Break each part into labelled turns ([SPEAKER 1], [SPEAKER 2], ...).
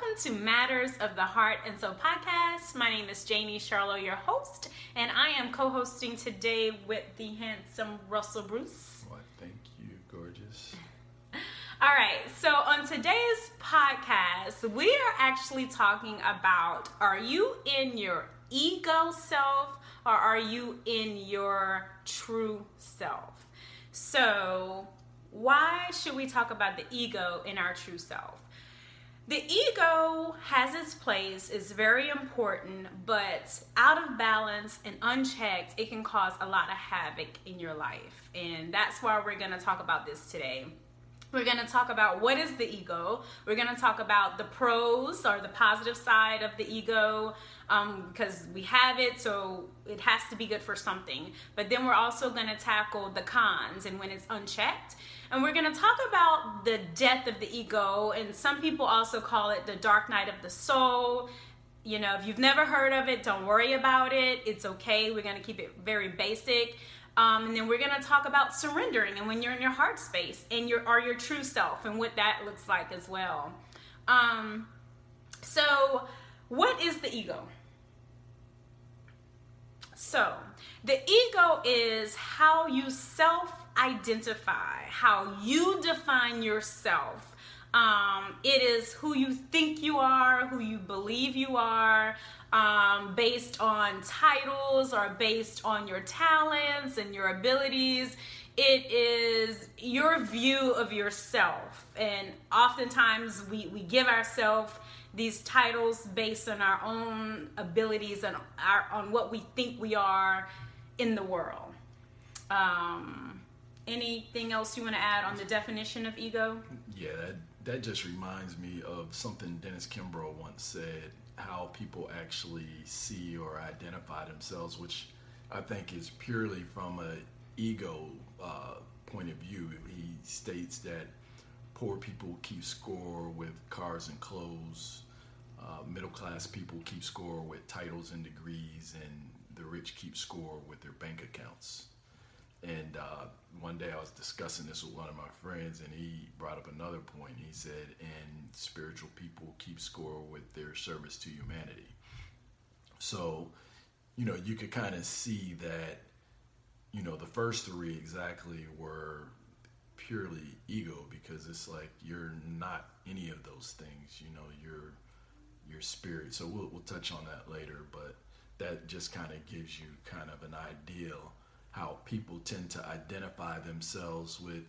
[SPEAKER 1] Welcome to Matters of the Heart and Soul podcast. My name is Janie Charlo, your host, and I am co hosting today with the handsome Russell Bruce.
[SPEAKER 2] Well, thank you, gorgeous.
[SPEAKER 1] All right, so on today's podcast, we are actually talking about are you in your ego self or are you in your true self? So, why should we talk about the ego in our true self? The ego has its place, is very important, but out of balance and unchecked, it can cause a lot of havoc in your life. And that's why we're going to talk about this today. We're going to talk about what is the ego. We're going to talk about the pros or the positive side of the ego um, because we have it, so it has to be good for something. But then we're also going to tackle the cons and when it's unchecked. And we're going to talk about the death of the ego, and some people also call it the dark night of the soul. You know, if you've never heard of it, don't worry about it. It's okay. We're going to keep it very basic. Um, and then we're going to talk about surrendering and when you're in your heart space and your are your true self and what that looks like as well. Um, so, what is the ego? So, the ego is how you self identify, how you define yourself. Um, it is who you think you are, who you believe you are, um, based on titles or based on your talents and your abilities. It is your view of yourself. And oftentimes we, we give ourselves these titles based on our own abilities and our, on what we think we are in the world. Um, anything else you want to add on the definition of ego?
[SPEAKER 2] Yeah, that, that just reminds me of something Dennis Kimbro once said how people actually see or identify themselves, which I think is purely from a ego uh, point of view. He states that poor people keep score with cars and clothes, uh, middle class people keep score with titles and degrees, and the rich keep score with their bank accounts. And uh, one day I was discussing this with one of my friends, and he brought up another point. He said, and spiritual people keep score with their service to humanity. So, you know, you could kind of see that, you know, the first three exactly were purely ego because it's like you're not any of those things. You know, you're your spirit. So we'll we'll touch on that later, but that just kind of gives you kind of an ideal how people tend to identify themselves with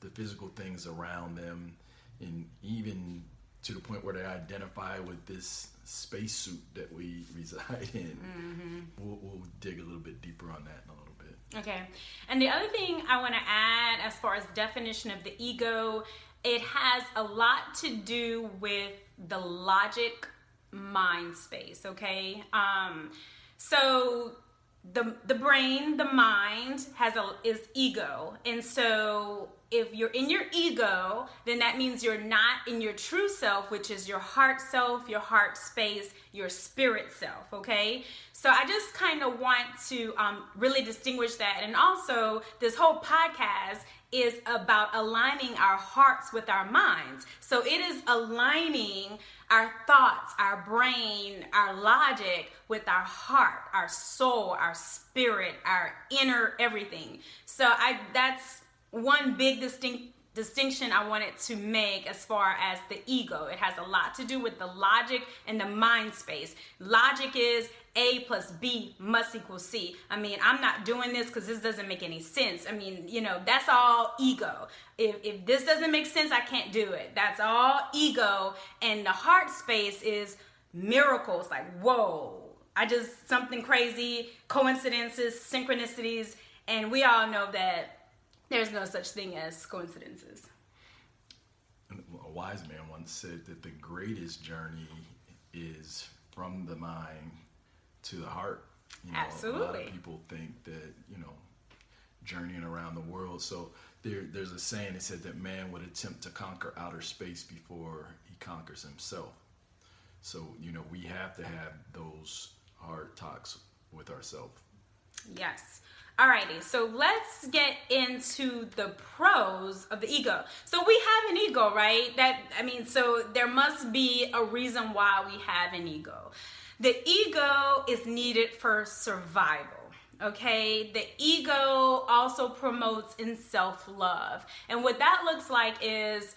[SPEAKER 2] the physical things around them, and even to the point where they identify with this spacesuit that we reside in. Mm-hmm. We'll, we'll dig a little bit deeper on that in a little bit.
[SPEAKER 1] Okay. And the other thing I want to add as far as definition of the ego, it has a lot to do with the logic mind space, okay? Um so the the brain, the mind has a is ego. And so if you're in your ego, then that means you're not in your true self, which is your heart self, your heart space, your spirit self, okay? So I just kind of want to um, really distinguish that. And also, this whole podcast is about aligning our hearts with our minds. So it is aligning our thoughts, our brain, our logic with our heart, our soul, our spirit, our inner everything. So I that's one big distinct distinction I wanted to make as far as the ego. It has a lot to do with the logic and the mind space. Logic is A plus B must equal C. I mean, I'm not doing this because this doesn't make any sense. I mean, you know, that's all ego. If, if this doesn't make sense, I can't do it. That's all ego. And the heart space is miracles like, whoa, I just, something crazy, coincidences, synchronicities. And we all know that there's no such thing as coincidences.
[SPEAKER 2] A wise man once said that the greatest journey is from the mind to the heart You know,
[SPEAKER 1] Absolutely.
[SPEAKER 2] A lot of people think that you know, journeying around the world. So there, there's a saying that said that man would attempt to conquer outer space before he conquers himself. So you know, we have to have those hard talks with ourselves.
[SPEAKER 1] Yes. Alrighty, so let's get into the pros of the ego. So we have an ego, right? That I mean, so there must be a reason why we have an ego. The ego is needed for survival. Okay, the ego also promotes in self love. And what that looks like is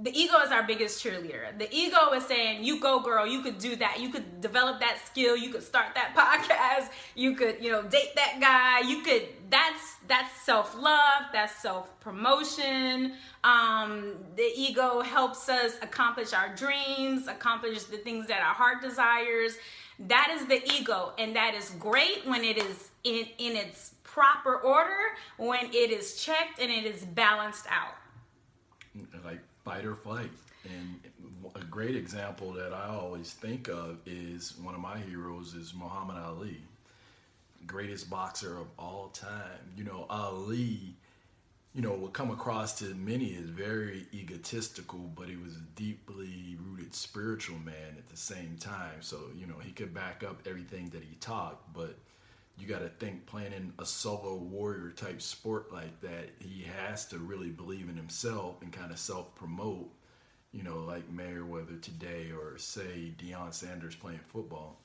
[SPEAKER 1] the ego is our biggest cheerleader. The ego is saying, "You go, girl. You could do that. You could develop that skill. You could start that podcast. You could, you know, date that guy. You could." That's that's self love. That's self promotion. Um, the ego helps us accomplish our dreams, accomplish the things that our heart desires. That is the ego, and that is great when it is in in its proper order, when it is checked and it is balanced out.
[SPEAKER 2] Like fight or flight. And a great example that I always think of is one of my heroes is Muhammad Ali, greatest boxer of all time. You know, Ali, you know, would come across to many as very egotistical, but he was a deeply rooted spiritual man at the same time. So, you know, he could back up everything that he taught, but you got to think playing in a solo warrior type sport like that, he has to really believe in himself and kind of self promote, you know, like Mayweather today or say Deion Sanders playing football.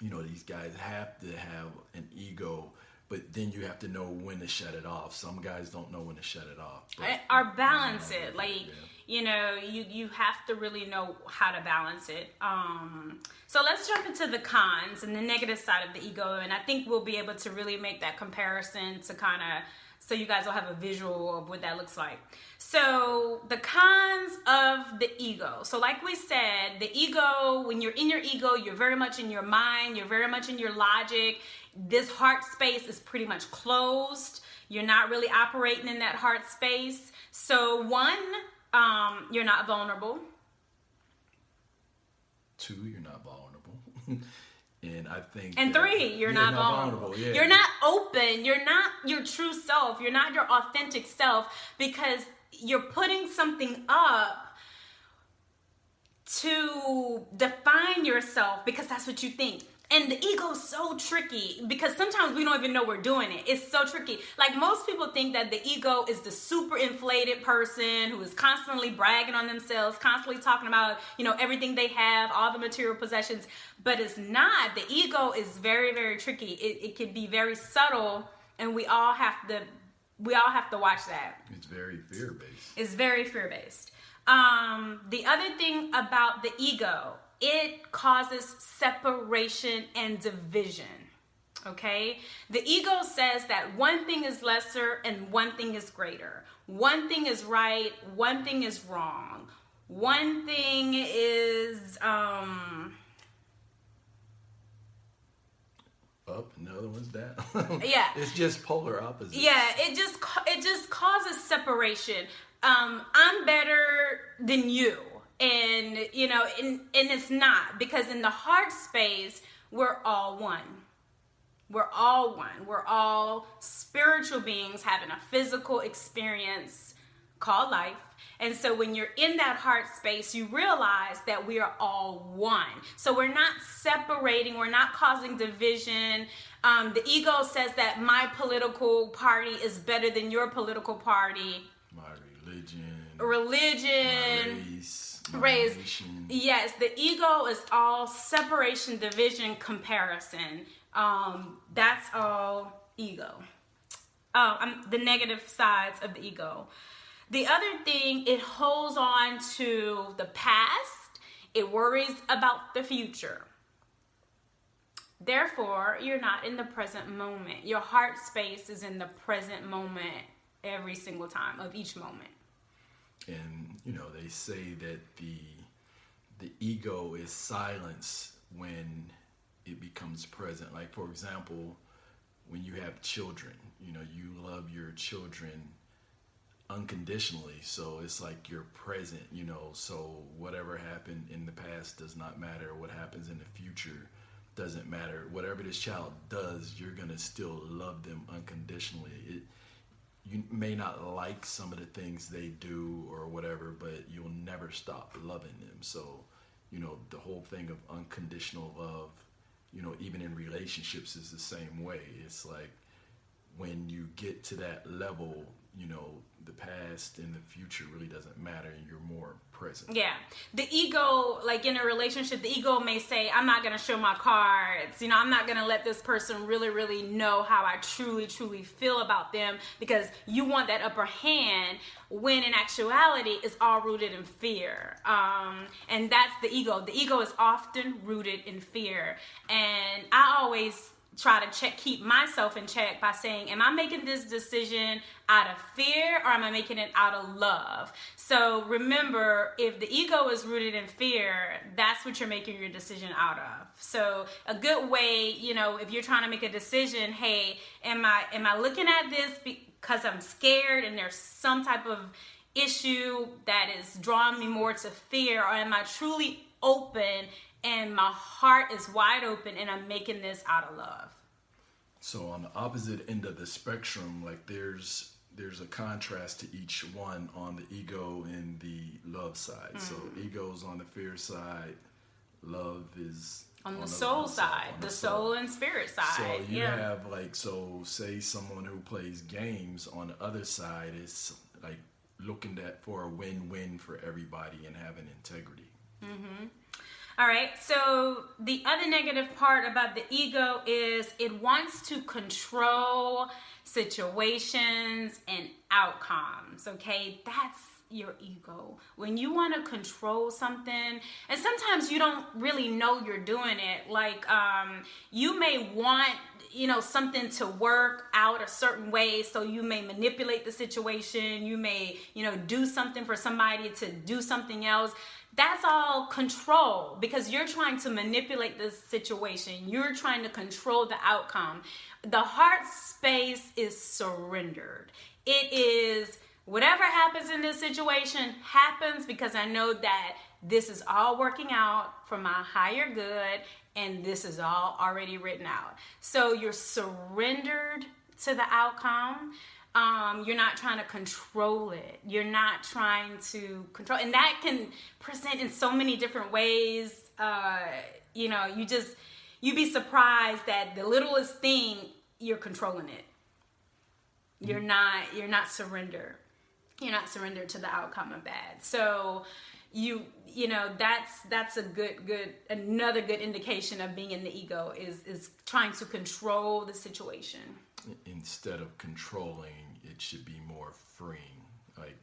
[SPEAKER 2] You know, these guys have to have an ego, but then you have to know when to shut it off. Some guys don't know when to shut it off.
[SPEAKER 1] Or balance it. Like,
[SPEAKER 2] yeah.
[SPEAKER 1] you know, you, you have to really know how to balance it. Um, so let's jump into the cons and the negative side of the ego. And I think we'll be able to really make that comparison to kind of so you guys will have a visual of what that looks like. So, the cons of the ego. So, like we said, the ego, when you're in your ego, you're very much in your mind, you're very much in your logic. This heart space is pretty much closed. You're not really operating in that heart space. So, one, um, you're not vulnerable.
[SPEAKER 2] Two, you're not vulnerable. and I think
[SPEAKER 1] And three, you're
[SPEAKER 2] Yeah,
[SPEAKER 1] not, vulnerable.
[SPEAKER 2] yeah.
[SPEAKER 1] You're not open. You're not your true self. You're not your authentic self because you're putting something up to define yourself because that's what you think. And the ego is so tricky because sometimes we don't even know we're doing it. It's so tricky. Like most people think that the ego is the super inflated person who is constantly bragging on themselves, constantly talking about, you know, everything they have, all the material possessions, but it's not. The ego is very, very tricky. It, it can be very subtle and we all have to we all have to watch that.
[SPEAKER 2] It's very fear based.
[SPEAKER 1] It's very fear based. Um, the other thing about the ego, it causes separation and division. Okay? The ego says that one thing is lesser and one thing is greater. One thing is right, one thing is wrong. One thing is um
[SPEAKER 2] Up and the other one's down.
[SPEAKER 1] Yeah.
[SPEAKER 2] It's just polar opposites.
[SPEAKER 1] yeah it just it just causes separation um i'm better than you and you know and and it's not because in the heart space we're all one we're all one we're all spiritual beings having a physical experience called life and so when you're in that heart space, you realize that we are all one. So we're not separating, we're not causing division. Um, the ego says that my political party is better than your political party.
[SPEAKER 2] My religion.
[SPEAKER 1] Religion,
[SPEAKER 2] race.
[SPEAKER 1] Race.
[SPEAKER 2] nation.
[SPEAKER 1] Yes, the ego is all separation, division, comparison. Um, that's all ego. Oh, um, the negative sides of the ego. The other thing, it holds on to the past. It worries about the future. Therefore, you're not in the present moment. Your heart space is in the present moment every single time of each moment.
[SPEAKER 2] And you know they say that the the ego is silenced when it becomes present like for example when you have children you know you love your children unconditionally so it's like you're present you know so whatever happened in the past does not matter what happens in the future doesn't matter. Whatever this child does, you're gonna still love them unconditionally. It, you may not like some of the things they do or whatever, but you'll never stop loving them. So, you know, the whole thing of unconditional love, you know, even in relationships is the same way. It's like when you get to that level, you know, the past and the future really doesn't matter you're more present.
[SPEAKER 1] Yeah. The ego, like in a relationship, the ego may say, I'm not to show my cards. You know, I'm not to let this person really, really know how I truly, truly feel about them because you want that upper hand when in actuality it's all rooted in fear. Um, and that's the ego. The ego is often rooted in fear. And I always try to check keep myself in check by saying am i making this decision out of fear or am i making it out of love? So remember if the ego is rooted in fear that's what you're making your decision out of. So a good way you know if you're trying to make a decision hey am i am i looking at this because i'm scared and there's some type of issue that is drawing me more to fear? Or am i truly open and my heart is wide open and I'm making this out of love.
[SPEAKER 2] So on the opposite end of the spectrum, like there's there's a contrast to each one on the ego and the love side. Mm. So ego's on the fear side, love is
[SPEAKER 1] on, on the, the, soul side, side the, the soul. soul. and spirit side.
[SPEAKER 2] So you
[SPEAKER 1] yeah.
[SPEAKER 2] have like so say someone who plays games on the other side is like looking at for a win-win for everybody and having integrity.
[SPEAKER 1] Mm-hmm. All right, so the other negative part about the ego is it wants to control situations and outcomes, okay? That's your ego. When you want to control something, and sometimes you don't really know you're doing it. Like, um, you may want you know something to work out a certain way so you may manipulate the situation you may you know do something for somebody to do something else that's all control because you're trying to manipulate the situation. You're trying to control the outcome. The heart space is surrendered. It is whatever happens in this situation happens because I know that this is all working out for my higher good and this is all already written out. So you're surrendered to the outcome. Um, you're not trying to control it. You're not trying to control, and that can present in so many different ways. Uh, you know, you just you'd be surprised that the littlest thing you're controlling it. You're not you're not surrender. You're not surrendered to the outcome of bad. So you you know that's that's a good good another good indication of being in the ego is is trying to control the situation
[SPEAKER 2] instead of controlling, it should be more freeing. Like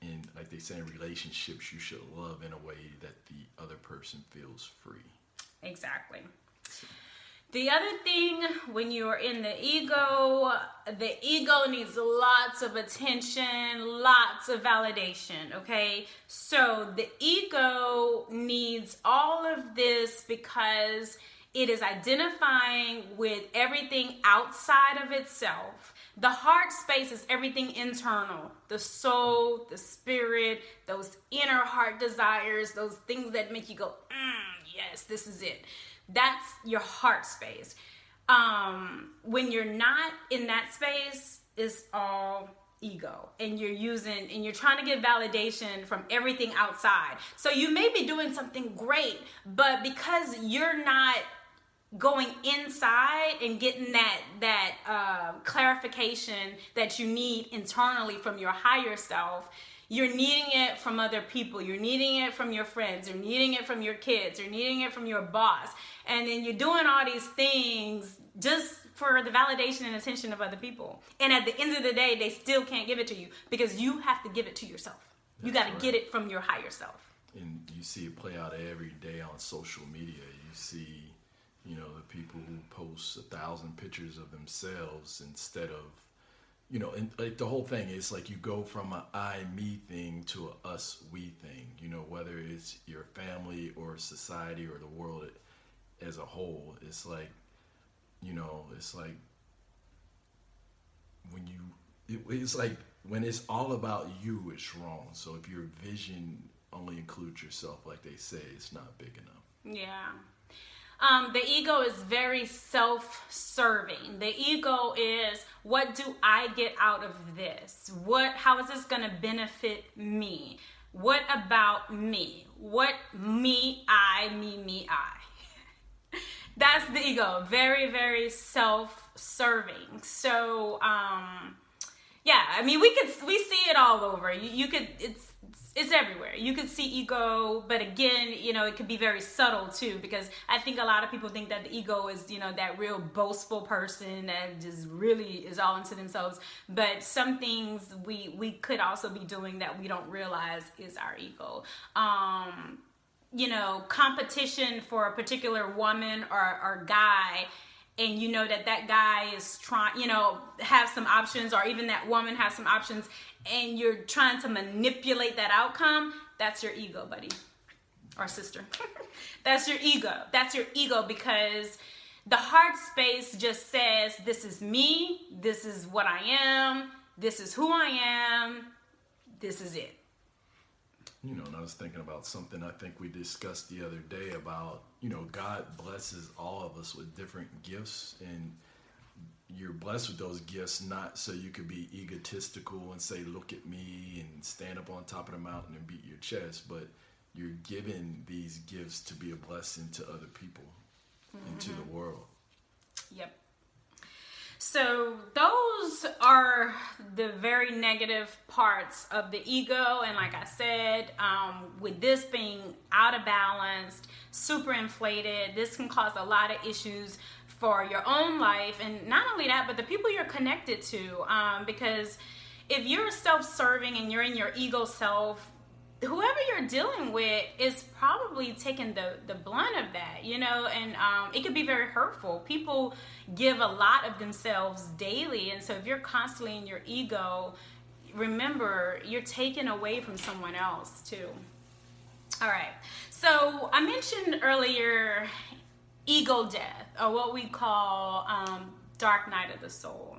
[SPEAKER 2] in like they say in relationships, you should love in a way that the other person feels free.
[SPEAKER 1] Exactly. The other thing when you're in the ego, the ego needs lots of attention, lots of validation, okay? So the ego needs all of this because it is identifying with everything outside of itself. The heart space is everything internal the soul, the spirit, those inner heart desires, those things that make you go, mm, yes, this is it. That's your heart space. Um, when you're not in that space, it's all ego and you're using and you're trying to get validation from everything outside. So you may be doing something great, but because you're not going inside and getting that that uh, clarification that you need internally from your higher self. You're needing it from other people. You're needing it from your friends. You're needing it from your kids. You're needing it from your boss. And then you're doing all these things just for the validation and attention of other people. And at the end of the day they still can't give it to you because you have to give it to yourself. You got to right. get it from your higher self.
[SPEAKER 2] And you see it play out every day on social media. You see you know the people who post a thousand pictures of themselves instead of you know and like the whole thing is like you go from a i me thing to a us we thing you know whether it's your family or society or the world as a whole it's like you know it's like when you it, it's like when it's all about you it's wrong. So if your vision only includes yourself like they say it's not big enough.
[SPEAKER 1] Yeah Um, the ego is very self serving. The ego is what do I get out of this? What how is this going to benefit me? What about me? What me, I, me, me, I. That's the ego. Very, very self serving. So, um, yeah, I mean, we could we see it all over. You, you could it's it's everywhere. You could see ego, but again, you know, it could be very subtle too, because I think a lot of people think that the ego is, you know, that real boastful person that just really is all into themselves. But some things we we could also be doing that we don't realize is our ego. Um, you know, competition for a particular woman or, or guy and you know that that guy is trying you know have some options or even that woman has some options and you're trying to manipulate that outcome that's your ego buddy. Or sister. That's your ego. That's your ego because the heart space just says this is me. This is what i am. This is who i am. This is it.
[SPEAKER 2] You know, and I was thinking about something I think we discussed the other day about, you know, God blesses all of us with different gifts and you're blessed with those gifts not so you could be egotistical and say, look at me and stand up on top of the mountain and beat your chest, but you're given these gifts to be a blessing to other people mm-hmm. and to the world.
[SPEAKER 1] Yep. So, those are the very negative parts of the ego. And, like I said, um, with this being out of balance, super inflated, this can cause a lot of issues for your own life. And not only that, but the people you're connected to. Um, because if you're self serving and you're in your ego self, whoever you're dealing with is probably taking the the blunt of that you know and um, it could be very hurtful people give a lot of themselves daily and so if you're constantly in your ego remember you're taken away from someone else too all right so i mentioned earlier ego death or what we call um, dark night of the soul.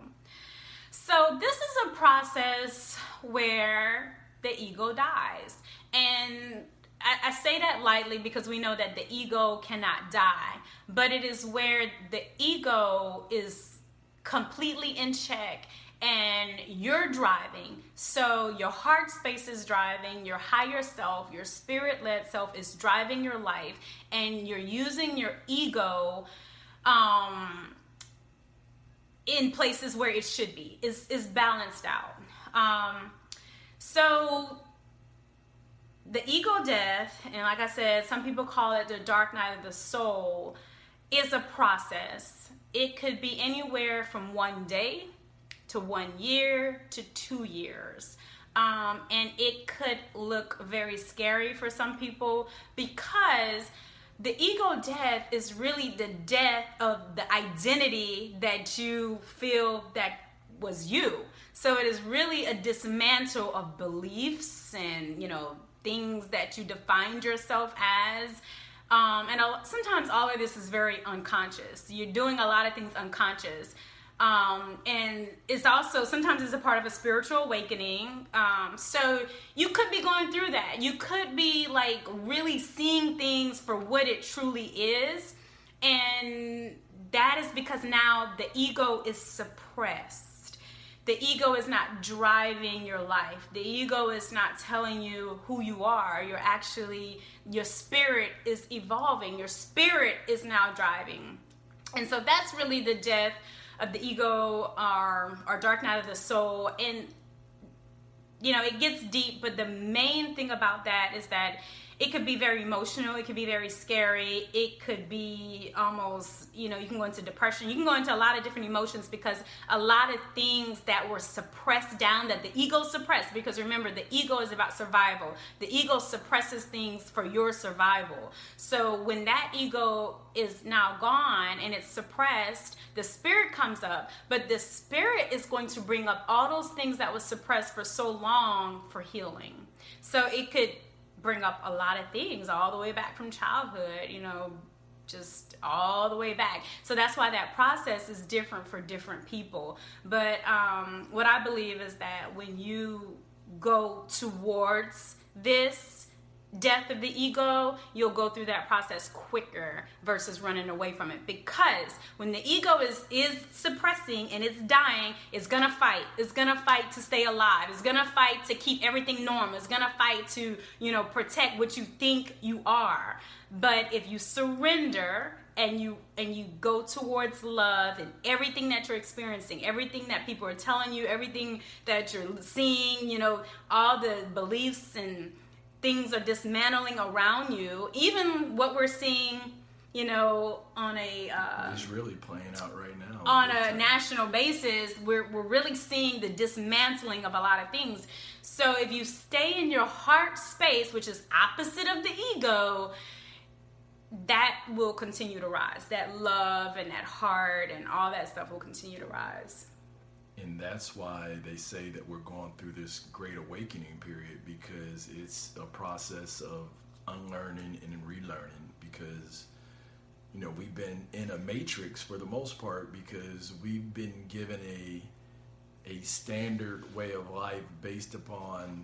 [SPEAKER 1] So this is a process where the ego dies. And I, I, say that lightly because we know that the ego cannot die, but it is where the ego is completely in check and you're driving. So your heart space is driving, your higher self, your spirit led self is driving your life, and you're using your ego um, in places where it should be, is, is balanced out. Um, so the ego death, and like I said, some people call it the dark night of the soul, is a process. It could be anywhere from one day to one year to two years. Um, and it could look very scary for some people because the ego death is really the death of the identity that you feel that was you. So it is really a dismantle of beliefs and, you know, things that you defined yourself as. Um, and sometimes all of this is very unconscious. You're doing a lot of things unconscious. Um, and it's also sometimes it's a part of a spiritual awakening. Um, so you could be going through that. You could be like really seeing things for what it truly is. And that is because now the ego is suppressed the ego is not driving your life. The ego is not telling you who you are. You're actually, your spirit is evolving. Your spirit is now driving. And so that's really the death of the ego or, or dark night of the soul. And, you know, it gets deep, but the main thing about that is that it could be very emotional it could be very scary it could be almost you know you can go into depression you can go into a lot of different emotions because a lot of things that were suppressed down that the ego suppressed because remember the ego is about survival. The ego suppresses things for your survival. So when that ego is now gone and it's suppressed the spirit comes up but the spirit is going to bring up all those things that was suppressed for so long for healing. So it could bring up a lot of things all the way back from childhood, you know, just all the way back. So that's why that process is different for different people. But um, what I believe is that when you go towards this, death of the ego, you'll go through that process quicker versus running away from it. Because when the ego is is suppressing and it's dying, it's gonna fight. It's gonna fight to stay alive. It's gonna fight to keep everything normal. It's gonna fight to, you know, protect what you think you are. But if you surrender and you and you go towards love and everything that you're experiencing everything that people are telling you everything that you're seeing you know all the beliefs and things are dismantling around you. Even what we're seeing, you know, on a uh,
[SPEAKER 2] it's really playing out right now.
[SPEAKER 1] On a national basis, we're we're really seeing the dismantling of a lot of things. So if you stay in your heart space, which is opposite of the ego, that will continue to rise. That love and that heart and all that stuff will continue to rise.
[SPEAKER 2] And that's why they say that we're going through this great awakening period because it's a process of unlearning and relearning because you know we've been in a matrix for the most part because we've been given a a standard way of life based upon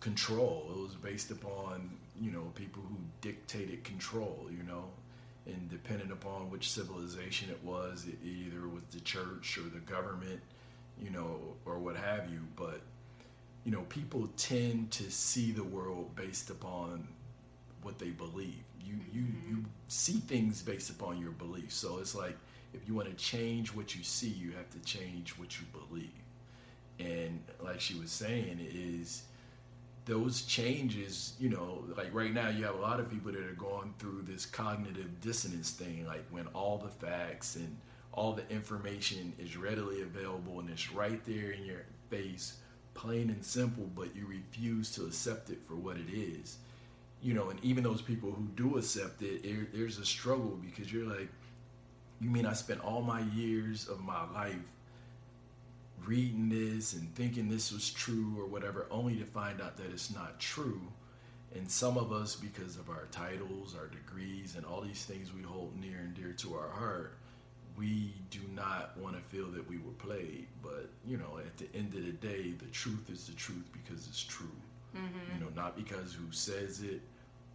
[SPEAKER 2] control. It was based upon you know people who dictated control you know and depending upon which civilization it was, it either with the church or the government, you know, or what have you. But you know, people tend to see the world based upon what they believe. You you mm-hmm. you see things based upon your beliefs. So it's like if you want to change what you see, you have to change what you believe. And like she was saying, is those changes, you know, like right now, you have a lot of people that are going through this cognitive dissonance thing, like when all the facts and all the information is readily available and it's right there in your face, plain and simple, but you refuse to accept it for what it is. You know, and even those people who do accept it, it there's a struggle because you're like, you mean I spent all my years of my life reading this and thinking this was true or whatever, only to find out that it's not true. And some of us, because of our titles, our degrees, and all these things we hold near and dear to our heart, we do not want to feel that we were played. But, you know, at the end of the day, the truth is the truth because it's true. Mm-hmm. You know, not because who says it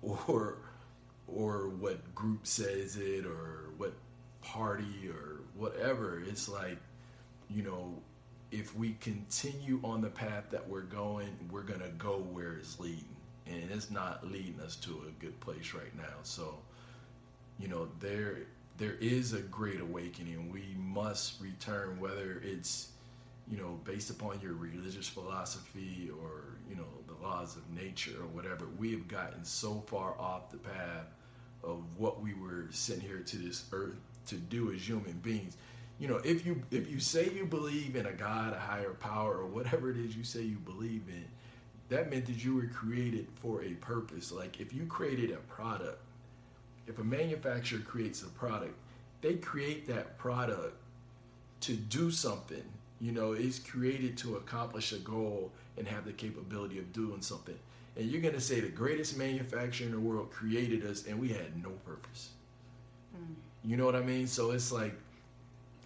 [SPEAKER 2] or or what group says it or what party or whatever. It's like, you know, if we continue on the path that we're going, we're gonna go where it's leading, and it's not leading us to a good place right now. So, you know, there there is a great awakening. We must return, whether it's you know based upon your religious philosophy or you know the laws of nature or whatever. We have gotten so far off the path of what we were sent here to this earth to do as human beings you know, if you if you say you believe in a God, a higher power, or whatever it is you say you believe in, that meant that you were created for a purpose. Like if you created a product, if a manufacturer creates a product, they create that product to do something. You know, it's created to accomplish a goal and have the capability of doing something. And you're going to say the greatest manufacturer in the world created us and we had no purpose. Mm. You know what I mean? So it's like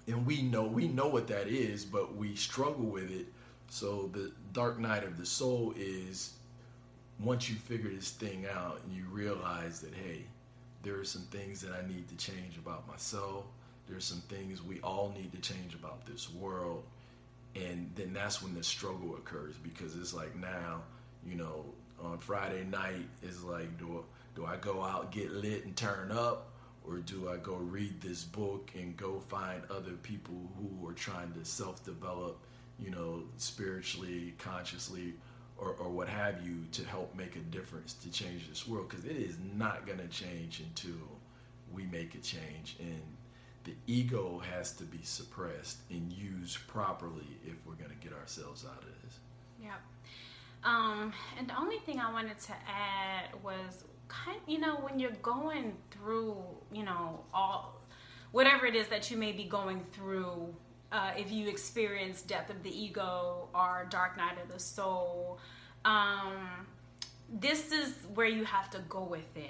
[SPEAKER 2] and we know we know what that is, but we struggle with it. So the dark night of the soul is once you figure this thing out and you realize that hey, there are some things that I need to change about myself. There's some things we all need to change about this world. And then that's when the struggle occurs because it's like now, you know, on Friday night is like do do I go out get lit and turn up or do I go read this book and go find other people who are trying to self develop, you know, spiritually, consciously, or, or what have you to help make a difference to change this world? Because it is not going to change until we make a change. And the ego has to be suppressed and used properly if we're going to get ourselves out of this.
[SPEAKER 1] Yeah. Um, and the only thing I wanted to add was kind you know when you're going through you know all whatever it is that you may be going through uh, if you experience death of the ego or dark night of the soul um, this is where you have to go within.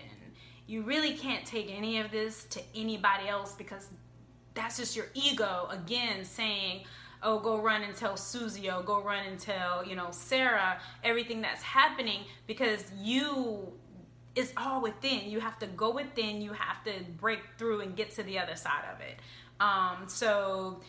[SPEAKER 1] You really can't take any of this to anybody else because that's just your ego again saying oh, go run and tell Susie, oh, go run and tell, you know, Sarah everything that's happening because you it's all within. You have to go within, you have to break through and get to the other side of it. Um, so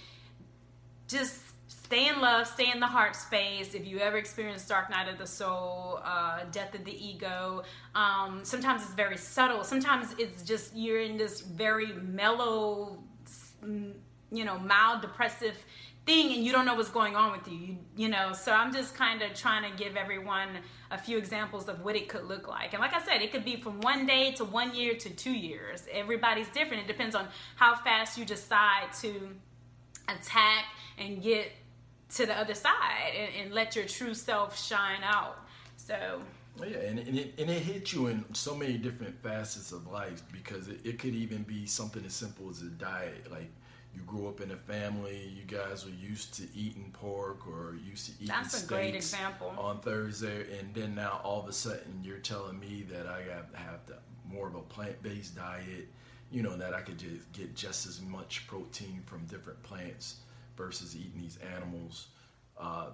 [SPEAKER 1] just stay in love, stay in the heart space. If you ever experience dark night of the soul, uh, death of the ego, um, sometimes it's very subtle. Sometimes it's just you're in this very mellow, you know, mild depressive thing and you don't know what's going on with you, you, you know. So I'm just kind of trying to give everyone a few examples of what it could look like. And like I said, it could be from one day to one year to two years. Everybody's different. It depends on how fast you decide to attack and get to the other side and, and let your true self shine out. So oh,
[SPEAKER 2] yeah, and, and, it, and it hits you in so many different facets of life because it, it could even be something as simple as a diet. Like you grew up in a family, you guys were used to eating pork or used to eating
[SPEAKER 1] That's a great example.
[SPEAKER 2] on Thursday, and then now all of a sudden you're telling me that I got to have the, more of a plant-based diet, you know, that I could just get just as much protein from different plants versus eating these animals. Uh,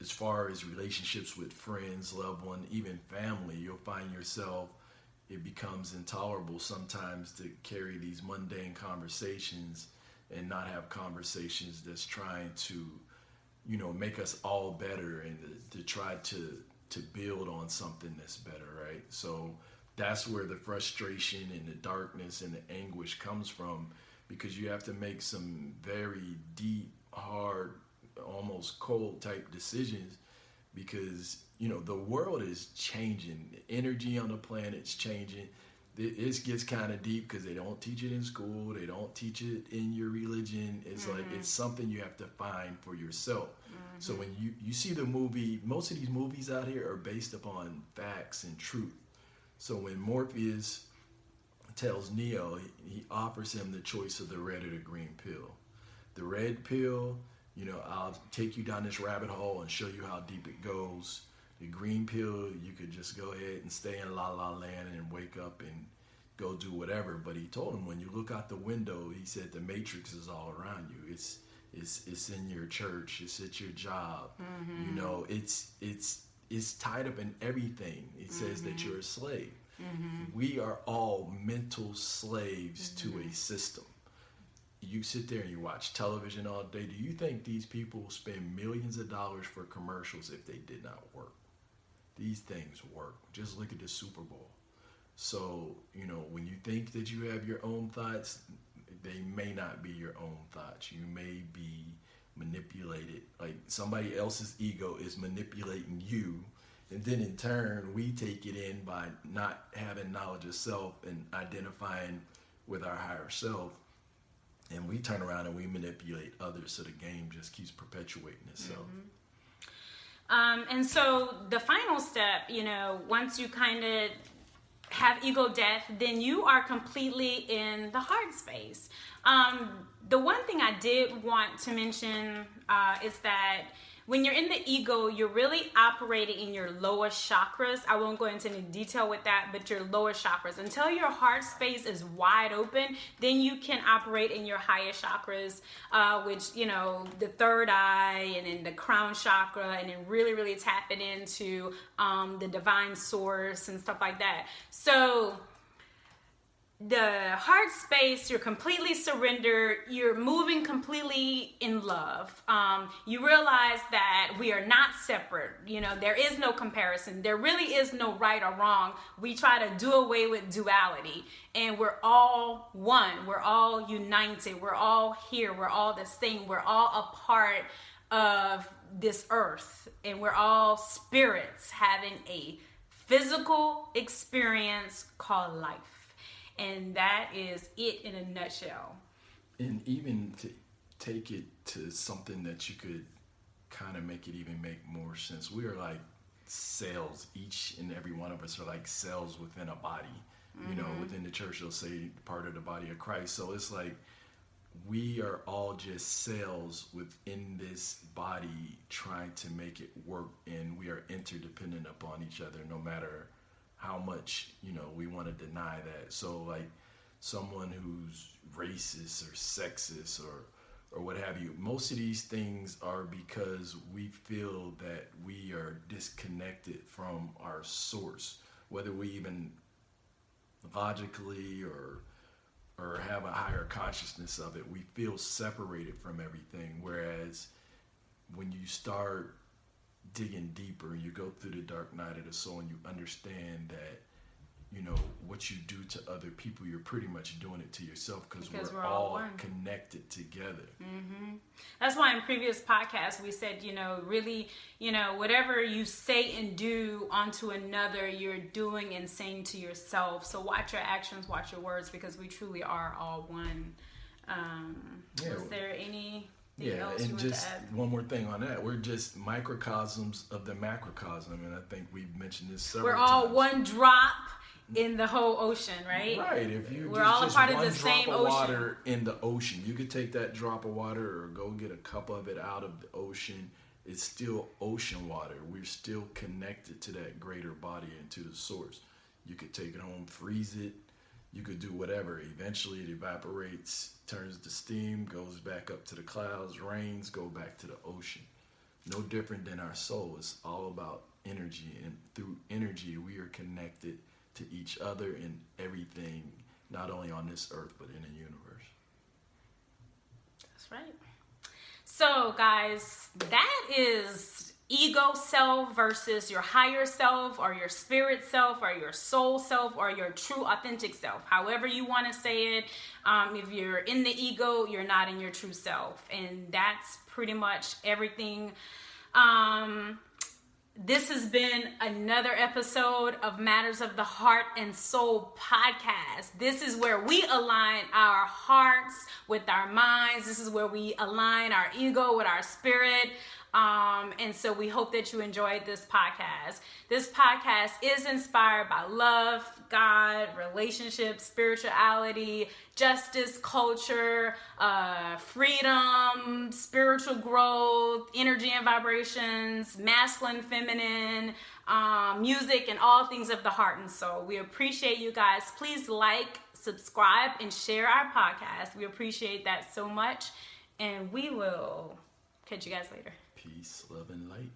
[SPEAKER 2] as far as relationships with friends, loved one, even family, you'll find yourself it becomes intolerable sometimes to carry these mundane conversations and not have conversations that's trying to, you know, make us all better and to, to try to to build on something that's better, right? So that's where the frustration and the darkness and the anguish comes from because you have to make some very deep, hard, almost cold type decisions because you know the world is changing the energy on the planet's changing it gets kind of deep because they don't teach it in school they don't teach it in your religion. It's mm-hmm. like it's something you have to find for yourself. Mm-hmm. so when you you see the movie most of these movies out here are based upon facts and truth. So when morpheus tells neo he, he offers him the choice of the red or the green pill. The red pill you know i'll take you down this rabbit hole and show you how deep it goes the green pill, you could just go ahead and stay in la la land and wake up and go do whatever. But he told him when you look out the window, he said the matrix is all around you. It's it's it's in your church. It's at your job. Mm-hmm. You know, it's it's it's tied up in everything. It mm-hmm. says that mm-hmm. you're a slave. Mm-hmm. We are all mental slaves to a mm-hmm. system. You sit there and you watch television all day. Do you think these people will spend millions of dollars for commercials if they did not work? These things work. Just look at the Super Bowl. So, you know, when you think that you have your own thoughts, they may not be your own thoughts. You may be manipulated. Like somebody else's ego is manipulating you. And then in turn, we take it in by not having knowledge of self and identifying with our higher self. And we turn around and we manipulate others. So the game just keeps perpetuating itself. Mm-hmm.
[SPEAKER 1] Um, and so the final step, you know, once you kind of have ego death, then you are completely in the heart space. Um, the one thing I did want to mention uh, is that when you're in the ego, you're really operating in your lower chakras. I won't go into any detail with that, but your lower chakras. Until your heart space is wide open, then you can operate in your higher chakras, uh, which, you know, the third eye and then the crown chakra, and then really, really tapping into um, the divine source and stuff like that. So, the heart space you're completely surrendered you're moving completely in love. Um, you realize that we are not separate you know there is no comparison there really is no right or wrong. We try to do away with duality and we're all one we're all united we're all here we're all the same we're all a part of this earth and we're all spirits having a physical experience called life and that is it in a nutshell.
[SPEAKER 2] And even to take it to something that you could kind of make it even make more sense. We are like cells. Each and every one of us are like cells within a body. Mm-hmm. You know, mm-hmm. within the church, they'll say part of the body of Christ. So it's like we are all just cells within this body trying to make it work, and we are interdependent upon each other no matter how much you know we want to deny that. So like someone who's racist or sexist or or what have you. Most of these things are because we feel that we are disconnected from our source, whether we even logically or or have a higher consciousness of it. We feel separated from everything. Whereas when you start digging deeper, and you go through the dark night of the soul and you understand that you know what you do to other people you're pretty much doing it to yourself because we're, we're, all, all connected together
[SPEAKER 1] mm-hmm. that's why in previous podcasts we said you know really you know whatever you say and do onto another you're doing and saying to yourself so watch your actions watch your words because we truly are all one um, yeah. was there any
[SPEAKER 2] yeah, and just one more thing on that. We're just microcosms of the macrocosm, and I think we've mentioned this several
[SPEAKER 1] We're all
[SPEAKER 2] times.
[SPEAKER 1] one drop in the whole ocean, right?
[SPEAKER 2] Right. If you
[SPEAKER 1] we're all
[SPEAKER 2] just
[SPEAKER 1] a part
[SPEAKER 2] of
[SPEAKER 1] the same
[SPEAKER 2] of
[SPEAKER 1] ocean.
[SPEAKER 2] water in the ocean, you could take that drop of water or go get a cup of it out of the ocean. It's still ocean water. We're still connected to that greater body and to the source. You could take it home, freeze it. You could do whatever. Eventually, it evaporates, turns to steam, goes back up to the clouds, rains, go back to the ocean. No different than our soul. It's all about energy, and through energy, we are connected to each other and everything, not only on this earth, but in the universe.
[SPEAKER 1] That's right. So, guys, that is ego self versus your higher self or your spirit self or your soul self or your true authentic self however you want to say it um, if you're in the ego you're not in your true self and that's pretty much everything um, this has been another episode of Matters of the Heart and Soul podcast. This is where we align our hearts with our minds. This is where we align our ego with our spirit. Um, and so we hope that you enjoyed this podcast. This podcast is inspired by love, God, relationships, spirituality, justice, culture, uh, freedom, spiritual growth, energy and vibrations, masculine, feminine, um, music, and all things of the heart and soul. We appreciate you guys. Please like, subscribe, and share our podcast. We appreciate that so much. And we will catch you guys later.
[SPEAKER 2] Peace, love, and light.